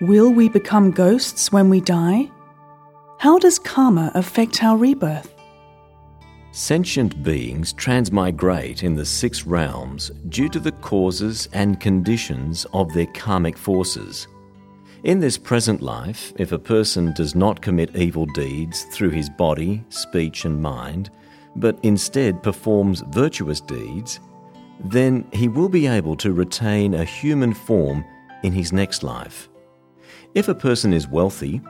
Will we become ghosts when we die? How does karma affect our rebirth? Sentient beings transmigrate in the six realms due to the causes and conditions of their karmic forces. In this present life, if a person does not commit evil deeds through his body, speech, and mind, but instead performs virtuous deeds, then he will be able to retain a human form in his next life. If a person is wealthy,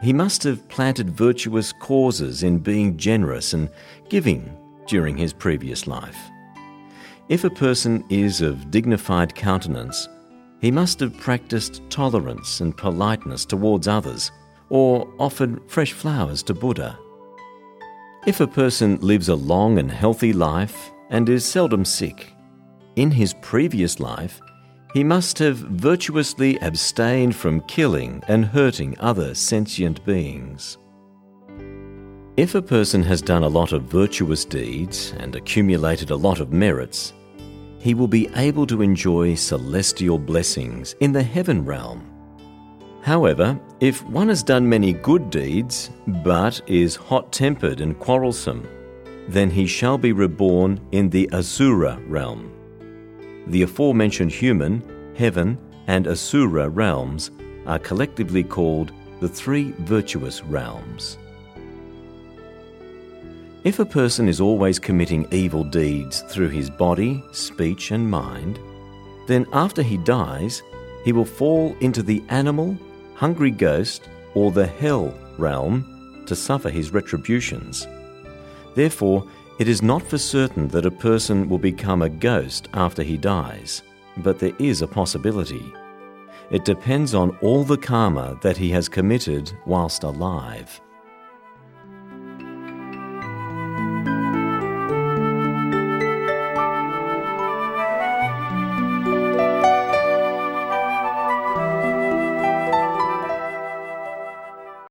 he must have planted virtuous causes in being generous and giving during his previous life. If a person is of dignified countenance, he must have practiced tolerance and politeness towards others, or offered fresh flowers to Buddha. If a person lives a long and healthy life and is seldom sick, in his previous life, he must have virtuously abstained from killing and hurting other sentient beings. If a person has done a lot of virtuous deeds and accumulated a lot of merits, he will be able to enjoy celestial blessings in the heaven realm. However, if one has done many good deeds but is hot tempered and quarrelsome, then he shall be reborn in the Asura realm. The aforementioned human, heaven, and Asura realms are collectively called the three virtuous realms. If a person is always committing evil deeds through his body, speech, and mind, then after he dies, he will fall into the animal, hungry ghost, or the hell realm to suffer his retributions. Therefore, it is not for certain that a person will become a ghost after he dies, but there is a possibility. It depends on all the karma that he has committed whilst alive.